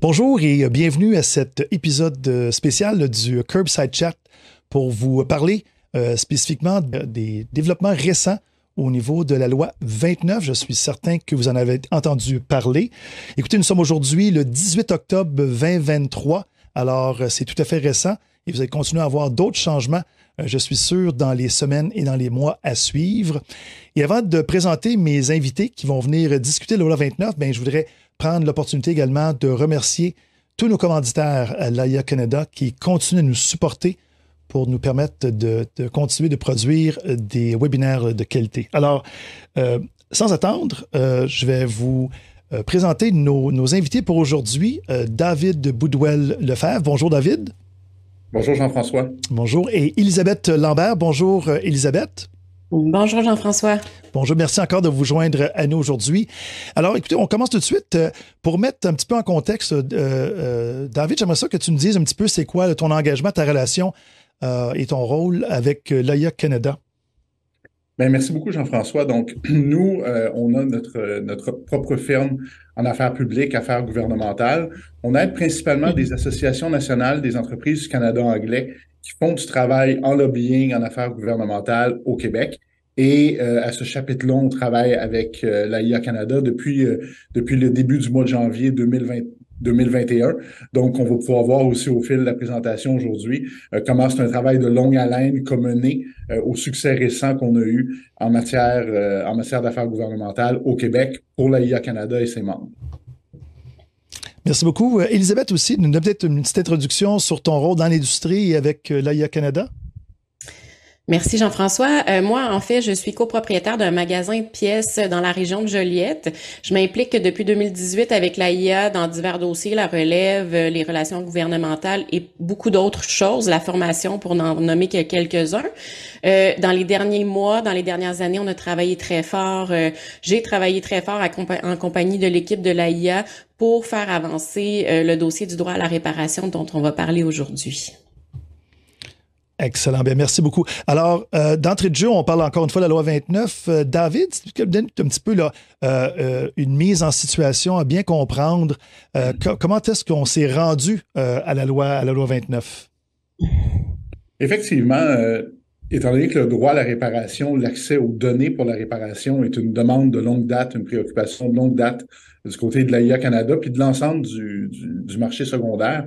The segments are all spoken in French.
Bonjour et bienvenue à cet épisode spécial du Curbside Chat pour vous parler euh, spécifiquement des développements récents au niveau de la loi 29. Je suis certain que vous en avez entendu parler. Écoutez, nous sommes aujourd'hui le 18 octobre 2023. Alors, c'est tout à fait récent et vous allez continuer à avoir d'autres changements, euh, je suis sûr, dans les semaines et dans les mois à suivre. Et avant de présenter mes invités qui vont venir discuter de la loi 29, bien, je voudrais prendre l'opportunité également de remercier tous nos commanditaires à l'AIA Canada qui continuent à nous supporter pour nous permettre de, continuer de produire des webinaires de qualité. Alors, euh, sans attendre, euh, je vais vous euh, présenter nos, invités pour aujourd'hui. David Boudouel-Lefebvre. Bonjour, David. Bonjour, Jean-François. Bonjour. Et Elisabeth Lambert. Bonjour, Elisabeth. Bonjour Jean-François. Bonjour, merci encore de vous joindre à nous aujourd'hui. Alors écoutez, on commence tout de suite. Euh, pour mettre un petit peu en contexte, euh, euh, David, j'aimerais ça que tu me dises un petit peu c'est quoi ton engagement, ta relation et ton rôle avec l'AIA Canada. Bien, merci beaucoup, Jean-François. Donc, nous, on a notre, notre propre firme en affaires publiques, affaires gouvernementales. On aide principalement des associations nationales des entreprises du Canada anglais qui font du travail en lobbying, en affaires gouvernementales au Québec. Et euh, à ce chapitre-là, on travaille avec euh, l'AIA Canada depuis, euh, depuis le début du mois de janvier 2020, 2021. Donc, on va pouvoir voir aussi au fil de la présentation aujourd'hui comment c'est un travail de longue haleine comme mené au succès récent qu'on a eu en matière, en matière d'affaires gouvernementales au Québec pour l'AIA Canada et ses membres. Merci beaucoup. Euh, Elisabeth aussi, nous donne peut-être une petite introduction sur ton rôle dans l'industrie avec euh, l'AIA Canada? Merci Jean-François. Euh, moi, en fait, je suis copropriétaire d'un magasin de pièces dans la région de Joliette. Je m'implique depuis 2018 avec l'AIA dans divers dossiers, la relève, euh, les relations gouvernementales et beaucoup d'autres choses, la formation pour n'en nommer que quelques-uns. Euh, dans les derniers mois, dans les dernières années, on a travaillé très fort. Euh, J'ai travaillé très fort en compagnie de l'équipe de l'AIA pour faire avancer le dossier du droit à la réparation dont on va parler aujourd'hui. Excellent. Bien, merci beaucoup. Alors, euh, d'entrée de jeu, on parle encore une fois de la loi 29. Euh, David, donne un petit peu euh, une mise en situation à bien comprendre comment est-ce qu'on s'est rendu à, la loi, à la loi 29? Effectivement, étant donné que le droit à la réparation, l'accès aux données pour la réparation est une demande de longue date, une préoccupation de longue date du côté de l'AIA Canada, puis de l'ensemble du, du marché secondaire,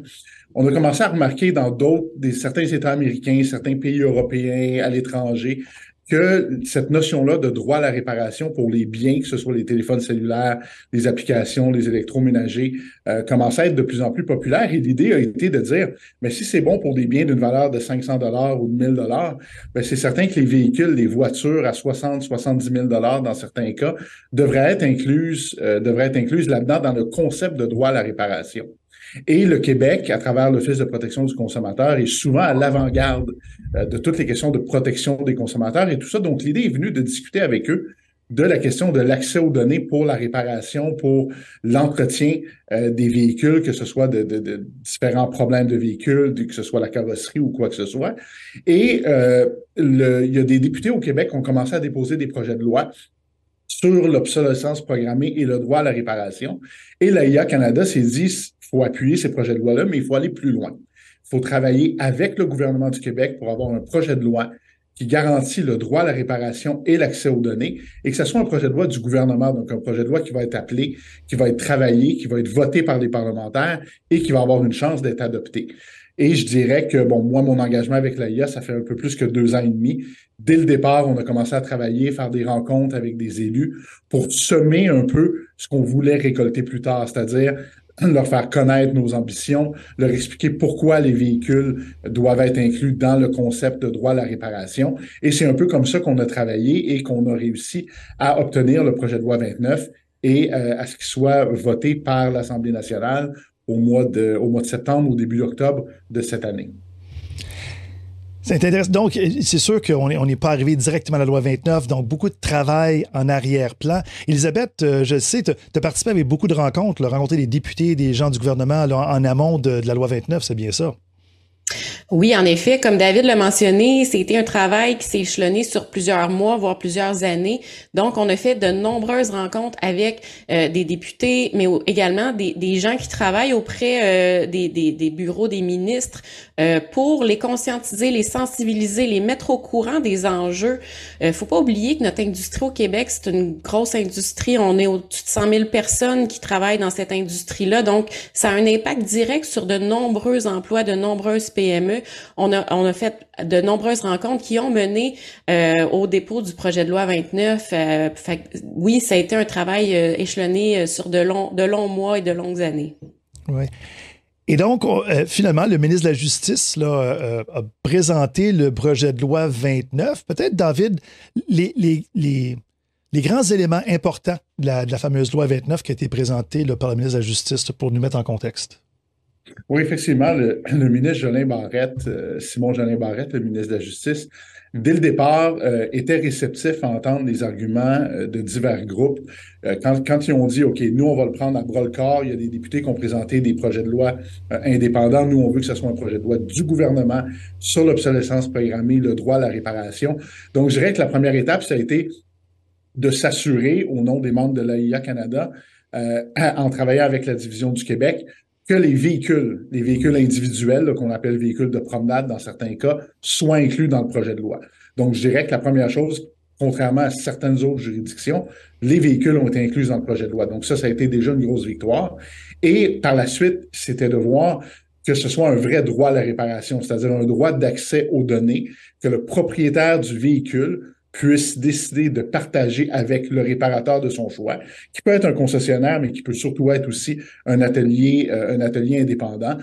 on a commencé à remarquer dans d'autres, certains États américains, certains pays européens, à l'étranger, que cette notion-là de droit à la réparation pour les biens, que ce soit les téléphones cellulaires, les applications, les électroménagers, euh, commence à être de plus en plus populaire. Et l'idée a été de dire, mais si c'est bon pour des biens d'une valeur de 500 dollars ou de 1000 dollars, ben c'est certain que les véhicules, les voitures à 60, 70 000 dollars dans certains cas devraient être incluses, euh, devraient être incluses là-dedans dans le concept de droit à la réparation. Et le Québec, à travers l'Office de protection du consommateur, est souvent à l'avant-garde euh, de toutes les questions de protection des consommateurs et tout ça. Donc, l'idée est venue de discuter avec eux de la question de l'accès aux données pour la réparation, pour l'entretien euh, des véhicules, que ce soit de, différents problèmes de véhicules, que ce soit la carrosserie ou quoi que ce soit. Et euh, le, il y a des députés au Québec qui ont commencé à déposer des projets de loi sur l'obsolescence programmée et le droit à la réparation. Et l'AIA Canada s'est dit, faut appuyer ces projets de loi-là, mais il faut aller plus loin. Il faut travailler avec le gouvernement du Québec pour avoir un projet de loi qui garantit le droit à la réparation et l'accès aux données, et que ce soit un projet de loi du gouvernement, donc un projet de loi qui va être appelé, qui va être travaillé, qui va être voté par les parlementaires et qui va avoir une chance d'être adopté. Et je dirais que, bon, moi, mon engagement avec l'AIA, ça fait un peu plus que deux ans et demi. Dès le départ, on a commencé à travailler, faire des rencontres avec des élus pour semer un peu ce qu'on voulait récolter plus tard, c'est-à-dire leur faire connaître nos ambitions, leur expliquer pourquoi les véhicules doivent être inclus dans le concept de droit à la réparation. Et c'est un peu comme ça qu'on a travaillé et qu'on a réussi à obtenir le projet de loi 29 et euh, à ce qu'il soit voté par l'Assemblée nationale au mois de, au mois de septembre ou début octobre de cette année. C'est intéressant. Donc, c'est sûr qu'on n'est on pas arrivé directement à la loi 29, donc beaucoup de travail en arrière-plan. Elisabeth, euh, je sais, tu as participé avec beaucoup de rencontres, rencontrer des députés, des gens du gouvernement en amont de, la loi 29, c'est bien ça? Oui, en effet, comme David l'a mentionné, c'était un travail qui s'est échelonné sur plusieurs mois, voire plusieurs années. Donc, on a fait de nombreuses rencontres avec euh, des députés, mais également des, des, gens qui travaillent auprès euh, des, des, des, bureaux des ministres euh, pour les conscientiser, les sensibiliser, les mettre au courant des enjeux. Euh, faut pas oublier que notre industrie au Québec, c'est une grosse industrie. On est au-dessus de 100 000 personnes qui travaillent dans cette industrie-là. Donc, ça a un impact direct sur de nombreux emplois, de nombreuses PME. On a, fait de nombreuses rencontres qui ont mené euh, au dépôt du projet de loi 29. Euh, oui, ça a été un travail euh, échelonné sur de longs, de longs mois et de longues années. Oui. Et donc, finalement, le ministre de la Justice a présenté le projet de loi 29. Peut-être, David, les, grands éléments importants de la, de la, fameuse loi 29 qui a été présentée par le ministre de la Justice pour nous mettre en contexte. Oui, effectivement, le, ministre Jolin Barrette, euh, Simon Jolin Barrette, le ministre de la Justice, dès le départ, euh, était réceptif à entendre les arguments euh, de divers groupes. quand, ils ont dit, OK, nous, on va le prendre à bras le corps, il y a des députés qui ont présenté des projets de loi indépendants. Nous, on veut que ce soit un projet de loi du gouvernement sur l'obsolescence programmée, le droit à la réparation. Donc, je dirais que la première étape, ça a été de s'assurer, au nom des membres de l'AIA Canada, en travaillant avec la division du Québec, que les véhicules, les véhicules individuels, qu'on appelle véhicules de promenade dans certains cas, soient inclus dans le projet de loi. Donc, je dirais que la première chose, contrairement à certaines autres juridictions, les véhicules ont été inclus dans le projet de loi. Donc, ça, ça a été déjà une grosse victoire. Et par la suite, c'était de voir que ce soit un vrai droit à la réparation, c'est-à-dire un droit d'accès aux données, que le propriétaire du véhicule puisse décider de partager avec le réparateur de son choix, qui peut être un concessionnaire, mais qui peut surtout être aussi un atelier, euh, un atelier indépendant,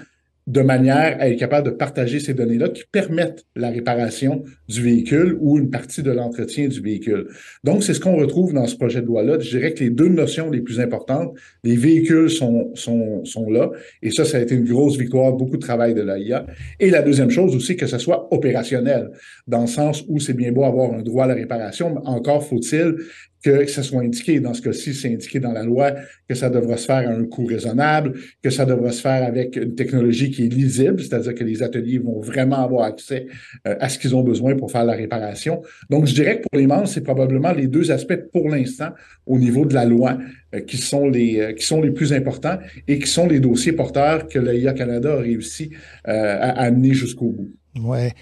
de manière à être capable de partager ces données-là qui permettent la réparation du véhicule ou une partie de l'entretien du véhicule. Donc, c'est ce qu'on retrouve dans ce projet de loi-là. Je dirais que les deux notions les plus importantes, les véhicules sont, sont, sont là, et ça, ça a été une grosse victoire, beaucoup de travail de l'AIA. Et la deuxième chose aussi, que ce soit opérationnel, dans le sens où c'est bien beau avoir un droit à la réparation, mais encore faut-il que ça soit indiqué. Dans ce cas-ci, c'est indiqué dans la loi que ça devra se faire à un coût raisonnable, que ça devra se faire avec une technologie qui est lisible, c'est-à-dire que les ateliers vont vraiment avoir accès euh, à ce qu'ils ont besoin pour faire la réparation. Donc, je dirais que pour les membres, c'est probablement les deux aspects pour l'instant au niveau de la loi euh, qui sont les euh, qui sont les plus importants et qui sont les dossiers porteurs que l'AIA Canada a réussi à amener jusqu'au bout. Ouais.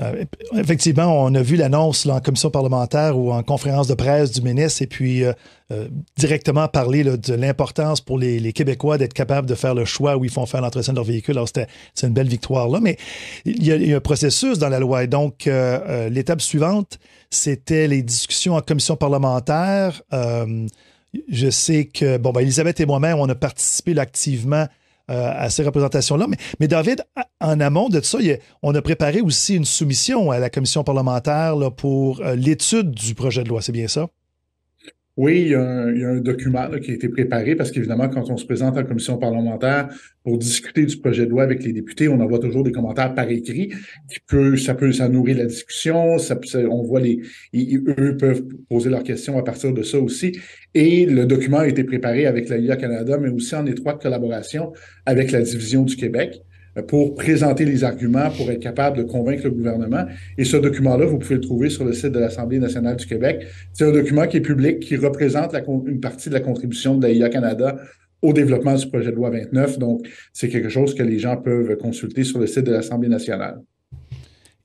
Euh, effectivement, on a vu l'annonce en commission parlementaire ou en conférence de presse du ministre et puis euh, euh, directement parler de l'importance pour les, Québécois d'être capables de faire le choix où ils font faire l'entretien de leur véhicule. Alors, c'est une belle victoire là, mais il y, a, un processus dans la loi. Et donc, l'étape suivante, c'était les discussions en commission parlementaire. je sais que, bon, ben, Elisabeth et moi-même, on a participé activement euh, à ces représentations-là. Mais, David, en amont de ça, on a préparé aussi une soumission à la commission parlementaire pour euh, l'étude du projet de loi. C'est bien ça? Oui, il y, a un, document qui a été préparé parce qu'évidemment, quand on se présente en commission parlementaire pour discuter du projet de loi avec les députés, on envoie toujours des commentaires par écrit qui peut, ça peut, ça la discussion. Ça, on voit les, eux peuvent poser leurs questions à partir de ça aussi. Et le document a été préparé avec la IA Canada, mais aussi en étroite collaboration avec la division du Québec pour présenter les arguments, pour être capable de convaincre le gouvernement. Et ce document-là, vous pouvez le trouver sur le site de l'Assemblée nationale du Québec. C'est un document qui est public, qui représente une partie de la contribution de l'AIA Canada au développement du projet de loi 29. Donc, c'est quelque chose que les gens peuvent consulter sur le site de l'Assemblée nationale.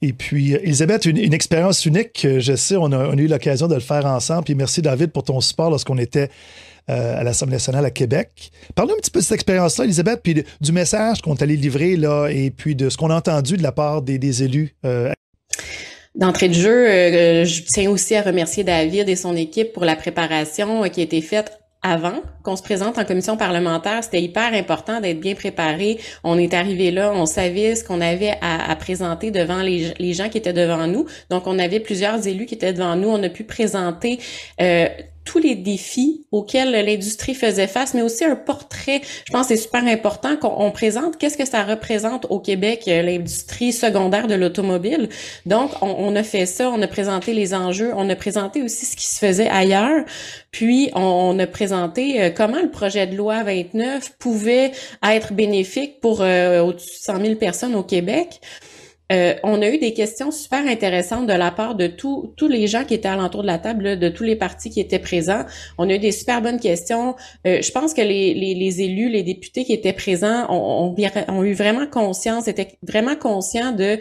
Et puis, Elisabeth, une, expérience unique. Je sais, on a, eu l'occasion de le faire ensemble. Puis merci, David, pour ton support lorsqu'on était euh, à l'Assemblée nationale à Québec. Parle-nous un petit peu de cette expérience-là, Elisabeth, puis du message qu'on allé livrer, là, et puis de ce qu'on a entendu de la part des, élus. Euh. D'entrée de jeu, euh, je tiens aussi à remercier David et son équipe pour la préparation qui a été faite avant qu'on se présente en commission parlementaire, c'était hyper important d'être bien préparé. On est arrivé là, on savait ce qu'on avait à, présenter devant les, les, gens qui étaient devant nous. Donc, on avait plusieurs élus qui étaient devant nous. On a pu présenter euh, tous les défis auxquels l'industrie faisait face, mais aussi un portrait. Je pense que c'est super important qu'on présente qu'est-ce que ça représente au Québec, euh, l'industrie secondaire de l'automobile. Donc, on, a fait ça, on a présenté les enjeux, on a présenté aussi ce qui se faisait ailleurs, puis on, a présenté euh, comment le projet de loi 29 pouvait être bénéfique pour euh, au-dessus de 100 000 personnes au Québec. Euh, on a eu des questions super intéressantes de la part de tous les gens qui étaient alentour de la table, de tous les partis qui étaient présents. On a eu des super bonnes questions. Euh, je pense que les, les, élus, les députés qui étaient présents ont, ont, eu vraiment conscience, étaient vraiment conscients de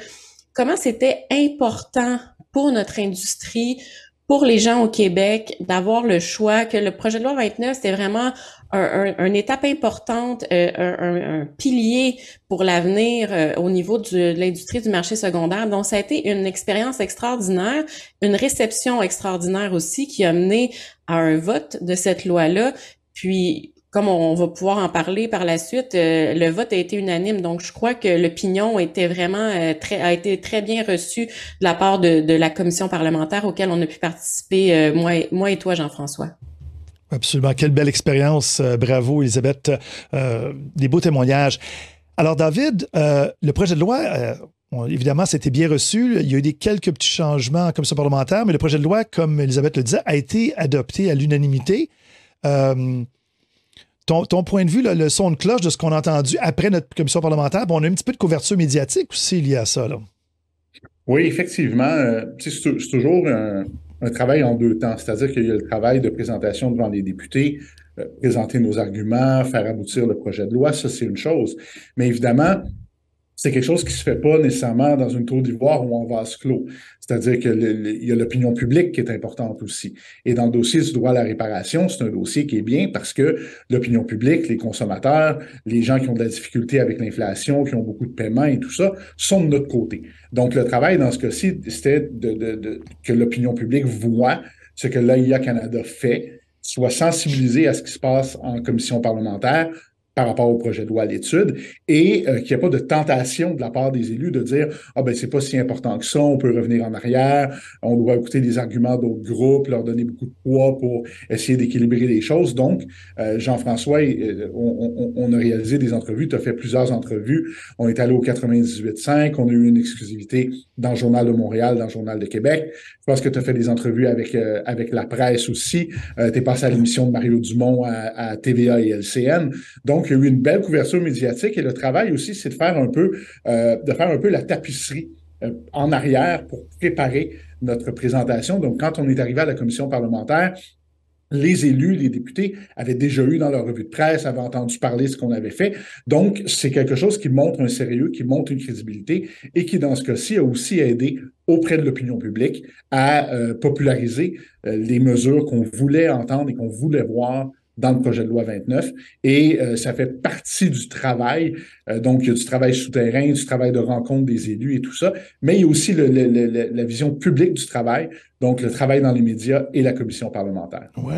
comment c'était important pour notre industrie, pour les gens au Québec, d'avoir le choix, que le projet de loi 29, c'était vraiment un, un, une étape importante, euh, un, un, pilier pour l'avenir euh, au niveau de l'industrie du marché secondaire. Donc, ça a été une expérience extraordinaire, une réception extraordinaire aussi qui a mené à un vote de cette loi-là. Puis, comme on va pouvoir en parler par la suite, euh, le vote a été unanime. Donc, je crois que l'opinion était vraiment très, a été très bien reçue de la part de, de, la commission parlementaire auquel on a pu participer, moi, moi et toi, Jean-François. Absolument. Quelle belle expérience. Euh, bravo, Elisabeth. Euh, des beaux témoignages. Alors, David, euh, le projet de loi, évidemment, c'était bien reçu. Il y a eu des quelques petits changements en commission parlementaire, mais le projet de loi, comme Elisabeth le disait, a été adopté à l'unanimité. Ton, point de vue, le son de cloche de ce qu'on a entendu après notre commission parlementaire, bon, on a un petit peu de couverture médiatique aussi lié à ça. Là. Oui, effectivement. c'est toujours un, un travail en deux temps, c'est-à-dire qu'il y a le travail de présentation devant les députés, euh, présenter nos arguments, faire aboutir le projet de loi, ça c'est une chose. Mais évidemment, c'est quelque chose qui se fait pas nécessairement dans une tour d'ivoire ou en vase clos. C'est-à-dire qu'il y a l'opinion publique qui est importante aussi. Et dans le dossier du droit à la réparation, c'est un dossier qui est bien parce que l'opinion publique, les consommateurs, les gens qui ont de la difficulté avec l'inflation, qui ont beaucoup de paiements et tout ça, sont de notre côté. Donc, le travail dans ce cas-ci, c'était de, de, de, que l'opinion publique voit ce que l'AIA Canada fait, soit sensibilisé à ce qui se passe en commission parlementaire, par rapport au projet de loi à l'étude et euh, qu'il n'y a pas de tentation de la part des élus de dire ah ben c'est pas si important que ça, on peut revenir en arrière, on doit écouter les arguments d'autres groupes, leur donner beaucoup de poids pour essayer d'équilibrer les choses. Donc euh, Jean-François, euh, on, a réalisé des entrevues, tu as fait plusieurs entrevues, on est allé au 98.5, on a eu une exclusivité dans le Journal de Montréal, dans le Journal de Québec. Je pense que tu as fait des entrevues avec avec la presse aussi. tu es passé à l'émission de Mario Dumont à, à TVA et LCN. Donc a eu une belle couverture médiatique et le travail aussi, c'est de faire un peu, euh, de faire un peu la tapisserie euh, en arrière pour préparer notre présentation. Donc, quand on est arrivé à la commission parlementaire, les élus, les députés avaient déjà eu dans leur revue de presse, avaient entendu parler ce qu'on avait fait. Donc, c'est quelque chose qui montre un sérieux, qui montre une crédibilité et qui, dans ce cas-ci, a aussi aidé auprès de l'opinion publique à euh, populariser les mesures qu'on voulait entendre et qu'on voulait voir dans le projet de loi 29 et euh, ça fait partie du travail. Euh, donc, il y a du travail souterrain, du travail de rencontre des élus et tout ça, mais il y a aussi la vision publique du travail, donc le travail dans les médias et la commission parlementaire. Oui.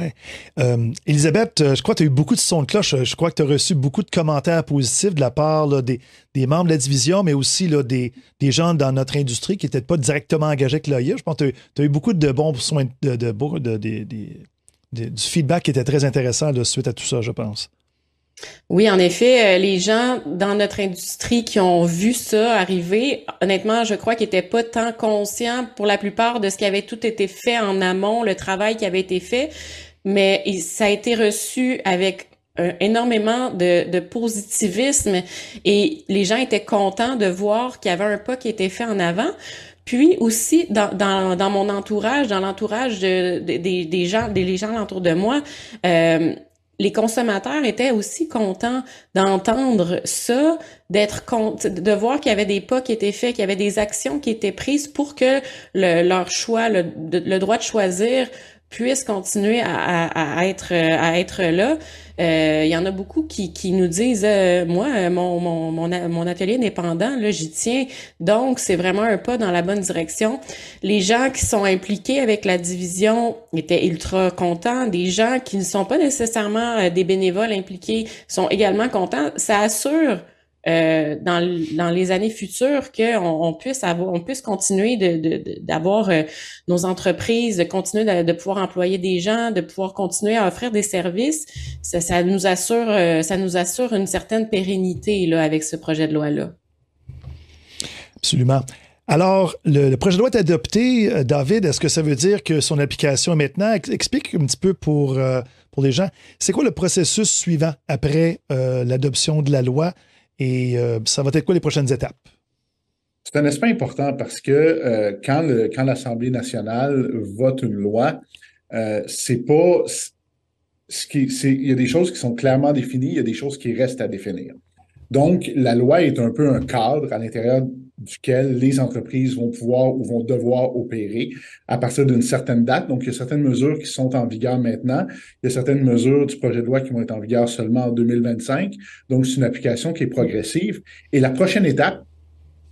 Euh, Elisabeth, je crois que tu as eu beaucoup de sons de cloche. Je crois que tu as reçu beaucoup de commentaires positifs de la part des, membres de la division, mais aussi des, gens dans notre industrie qui n'étaient pas directement engagés avec l'AIA. Je pense que tu as, eu beaucoup de bons soins de, de, de, de du feedback qui était très intéressant de suite à tout ça, je pense. Oui, en effet, euh, les gens dans notre industrie qui ont vu ça arriver, honnêtement, je crois qu'ils n'étaient pas tant conscients pour la plupart de ce qui avait tout été fait en amont, le travail qui avait été fait, mais ça a été reçu avec énormément de, de, positivisme et les gens étaient contents de voir qu'il y avait un pas qui était fait en avant. Puis aussi dans, dans, mon entourage, dans l'entourage de, des gens, des gens autour de moi, euh, les consommateurs étaient aussi contents d'entendre ça, d'être de voir qu'il y avait des pas qui étaient faits, qu'il y avait des actions qui étaient prises pour que le, leur choix, le, le droit de choisir puisse continuer à, à, être à être là. Euh, il y en a beaucoup qui, qui nous disent euh, moi euh, mon, mon, mon, atelier indépendant là j'y tiens donc c'est vraiment un pas dans la bonne direction. Les gens qui sont impliqués avec la division étaient ultra contents. Des gens qui ne sont pas nécessairement des bénévoles impliqués sont également contents. Ça assure euh, dans, dans les années futures qu'on on puisse on puisse continuer de, d'avoir de, nos entreprises, de continuer de, pouvoir employer des gens, de pouvoir continuer à offrir des services. Ça, nous assure, ça nous assure une certaine pérennité là avec ce projet de loi là. Absolument. Alors, le, projet de loi est adopté. Euh, David, est-ce que ça veut dire que son application est maintenant? Explique un petit peu pour, euh, pour les gens. C'est quoi le processus suivant après euh, l'adoption de la loi? Et ça va être quoi les prochaines étapes? C'est un aspect important parce que quand, quand l'Assemblée nationale vote une loi, c'est pas. Ce qui, il y a des choses qui sont clairement définies, il y a des choses qui restent à définir. Donc, la loi est un peu un cadre à l'intérieur duquel les entreprises vont pouvoir ou vont devoir opérer à partir d'une certaine date. Donc, il y a certaines mesures qui sont en vigueur maintenant. Il y a certaines mesures du projet de loi qui vont être en vigueur seulement en 2025. Donc, c'est une application qui est progressive. Et la prochaine étape,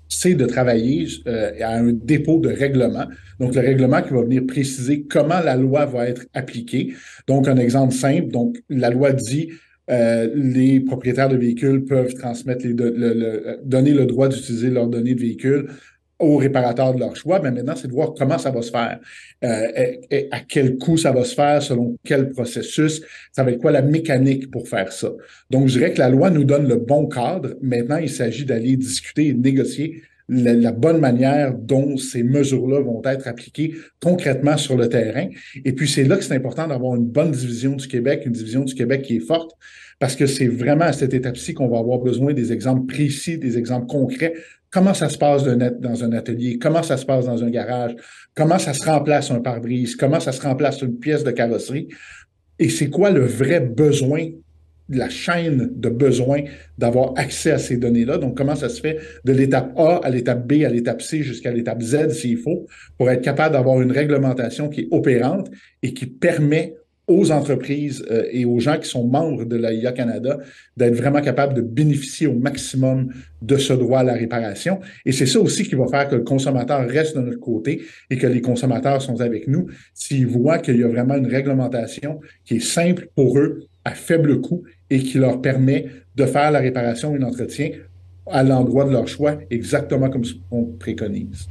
c'est de travailler euh, à un dépôt de règlement. Donc, le règlement qui va venir préciser comment la loi va être appliquée. Donc, un exemple simple. Donc, la loi dit euh, les propriétaires de véhicules peuvent transmettre les le, donner le droit d'utiliser leurs données de véhicules aux réparateurs de leur choix, mais maintenant, c'est de voir comment ça va se faire, euh, à quel coût ça va se faire, selon quel processus, ça va être quoi la mécanique pour faire ça? Donc, je dirais que la loi nous donne le bon cadre. Maintenant, il s'agit d'aller discuter et négocier la, bonne manière dont ces mesures-là vont être appliquées concrètement sur le terrain. Et puis, c'est là que c'est important d'avoir une bonne division du Québec, une division du Québec qui est forte, parce que c'est vraiment à cette étape-ci qu'on va avoir besoin des exemples précis, des exemples concrets. Comment ça se passe dans un atelier? Comment ça se passe dans un garage? Comment ça se remplace un pare-brise? Comment ça se remplace une pièce de carrosserie? Et c'est quoi le vrai besoin la chaîne de besoin d'avoir accès à ces données-là. Donc, comment ça se fait de l'étape A à l'étape B, à l'étape C jusqu'à l'étape Z s'il faut, pour être capable d'avoir une réglementation qui est opérante et qui permet aux entreprises euh, et aux gens qui sont membres de l'AIA Canada d'être vraiment capables de bénéficier au maximum de ce droit à la réparation. Et c'est ça aussi qui va faire que le consommateur reste de notre côté et que les consommateurs sont avec nous s'ils voient qu'il y a vraiment une réglementation qui est simple pour eux, à faible coût et qui leur permet de faire la réparation et l'entretien à l'endroit de leur choix, exactement comme on préconise.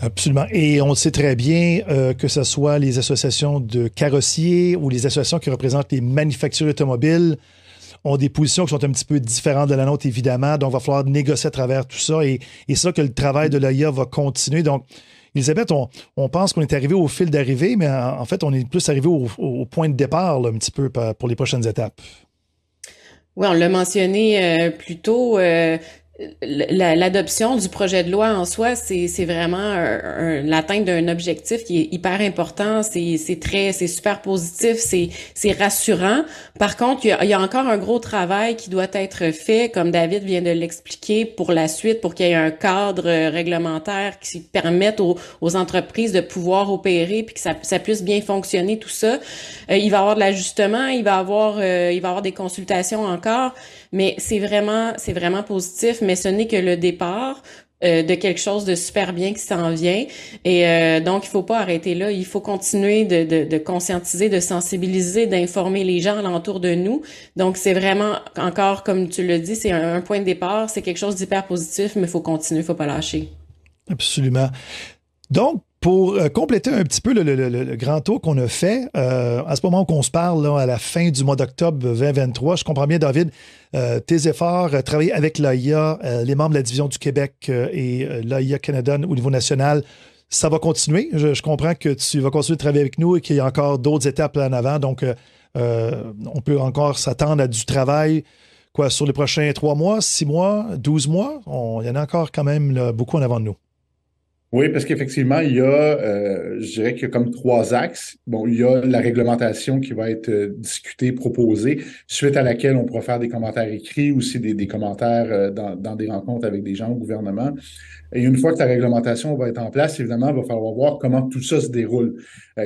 Absolument. Et on sait très bien euh, que ce soit les associations de carrossiers ou les associations qui représentent les manufactures automobiles ont des positions qui sont un petit peu différentes de la nôtre, évidemment. Donc, il va falloir négocier à travers tout ça. Et, c'est ça que le travail de l'AIA va continuer. Donc, Elisabeth, on, pense qu'on est arrivé au fil d'arrivée, mais en, fait, on est plus arrivé au, point de départ, un petit peu, pour les prochaines étapes. Oui, on l'a mentionné euh, plus tôt. Euh, l'adoption du projet de loi en soi, c'est vraiment l'atteinte d'un objectif qui est hyper important. C'est très, c'est super positif, c'est rassurant. Par contre, il y, a, encore un gros travail qui doit être fait, comme David vient de l'expliquer, pour la suite, pour qu'il y ait un cadre réglementaire qui permette aux, entreprises de pouvoir opérer puis que ça, ça puisse bien fonctionner tout ça. Euh, il va y avoir de l'ajustement, il va avoir, euh, il va y avoir des consultations encore, mais c'est vraiment, c'est vraiment positif. Mais ce n'est que le départ euh, de quelque chose de super bien qui s'en vient. Et euh, donc, il faut pas arrêter là. Il faut continuer de, de, de conscientiser, de sensibiliser, d'informer les gens alentour de nous. Donc, c'est vraiment, encore comme tu le dis, c'est un, point de départ. C'est quelque chose d'hyper positif, mais il faut continuer, il faut pas lâcher. Absolument. Donc, pour euh, compléter un petit peu le, grand tour qu'on a fait, euh, à ce moment qu'on se parle, à la fin du mois d'octobre 2023, je comprends bien, David, euh, tes efforts, travailler avec l'AIA, les membres de la division du Québec et l'AIA Canada au niveau national, ça va continuer? Je, comprends que tu vas continuer de travailler avec nous et qu'il y a encore d'autres étapes en avant. Donc, on peut encore s'attendre à du travail quoi, sur les prochains trois mois, six mois, douze mois? il y en a encore quand même beaucoup en avant de nous. Oui, parce qu'effectivement, il y a, euh, je dirais qu'il y a comme trois axes. Bon, il y a la réglementation qui va être euh, discutée, proposée, suite à laquelle on pourra faire des commentaires écrits, aussi des, commentaires euh, dans, dans, des rencontres avec des gens au gouvernement. Et une fois que la réglementation va être en place, évidemment, il va falloir voir comment tout ça se déroule.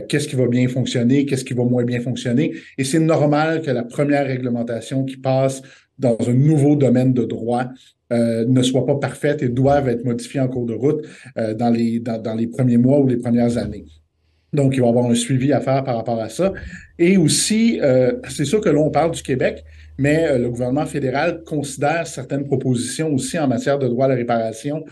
qu'est-ce qui va bien fonctionner, qu'est-ce qui va moins bien fonctionner. Et c'est normal que la première réglementation qui passe dans un nouveau domaine de droit euh, ne soient pas parfaites et doivent être modifiées en cours de route euh, dans, les, dans, les premiers mois ou les premières années. Donc, il va y avoir un suivi à faire par rapport à ça. Et aussi, euh, c'est sûr que là, on parle du Québec, mais le gouvernement fédéral considère certaines propositions aussi en matière de droit à la réparation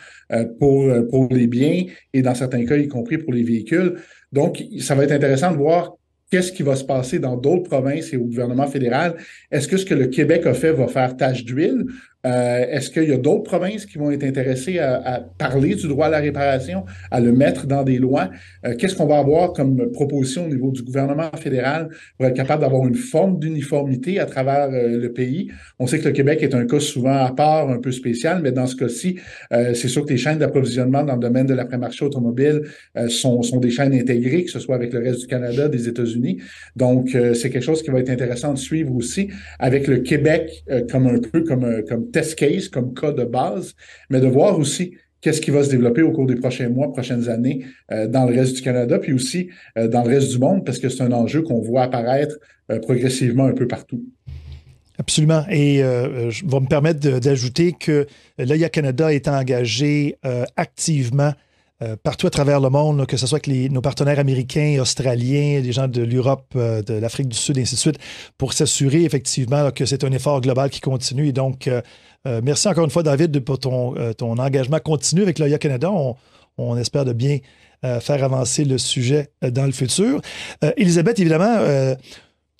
pour, pour les biens et dans certains cas, y compris pour les véhicules. Donc, ça va être intéressant de voir qu'est-ce qui va se passer dans d'autres provinces et au gouvernement fédéral? Est-ce que ce que le Québec a fait va faire tâche d'huile? Euh, est-ce qu'il y a d'autres provinces qui vont être intéressées à, parler du droit à la réparation, à le mettre dans des lois? Euh, qu'est-ce qu'on va avoir comme proposition au niveau du gouvernement fédéral pour être capable d'avoir une forme d'uniformité à travers euh, le pays? On sait que le Québec est un cas souvent à part, un peu spécial, mais dans ce cas-ci, c'est sûr que les chaînes d'approvisionnement dans le domaine de l'après-marché automobile sont, sont des chaînes intégrées, que ce soit avec le reste du Canada, des États-Unis. Donc, c'est quelque chose qui va être intéressant de suivre aussi avec le Québec comme un peu comme, comme test case, comme cas de base, mais de voir aussi qu'est-ce qui va se développer au cours des prochains mois, prochaines années euh, dans le reste du Canada, puis aussi euh, dans le reste du monde, parce que c'est un enjeu qu'on voit apparaître euh, progressivement un peu partout. Absolument. Et je vais me permettre d'ajouter que l'AIA Canada est engagé activement euh, partout à travers le monde, que ce soit avec nos partenaires américains, australiens, des gens de l'Europe, euh, de l'Afrique du Sud, et ainsi de suite, pour s'assurer effectivement que c'est un effort global qui continue. Et donc, euh, merci encore une fois, David, pour ton, ton engagement continu avec l'OIA Canada. On, on, espère de bien faire avancer le sujet dans le futur. Elisabeth, évidemment,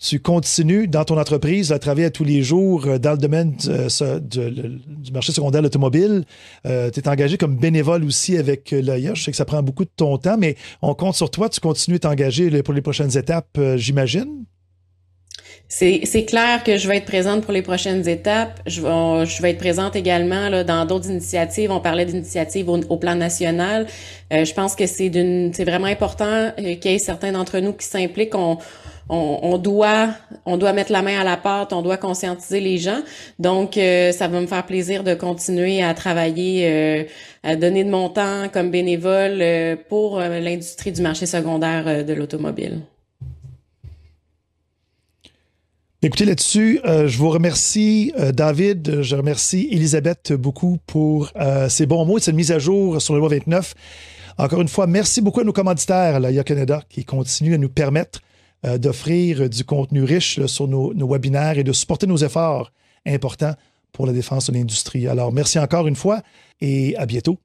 tu continues dans ton entreprise à travailler tous les jours euh, dans le domaine euh, du marché secondaire de l'automobile. Euh, tu es engagé comme bénévole aussi avec l'AIA. Je sais que ça prend beaucoup de ton temps, mais on compte sur toi. Tu continues à t'engager pour les prochaines étapes, j'imagine? C'est clair que je vais être présente pour les prochaines étapes. Je vais, être présente également dans d'autres initiatives. On parlait d'initiatives au, plan national. je pense que c'est vraiment important qu'il y ait certains d'entre nous qui s'impliquent. On, doit mettre la main à la pâte, on doit conscientiser les gens. Donc, euh, ça va me faire plaisir de continuer à travailler, euh, à donner de mon temps comme bénévole euh, pour l'industrie du marché secondaire de l'automobile. Écoutez, là-dessus, je vous remercie, David. Je remercie Elisabeth beaucoup pour ces bons mots et cette mise à jour sur le loi 29. Encore une fois, merci beaucoup à nos commanditaires, la IA Canada, qui continuent à nous permettre euh, d'offrir du contenu riche sur nos, nos, webinaires et de supporter nos efforts importants pour la défense de l'industrie. Alors, merci encore une fois et à bientôt.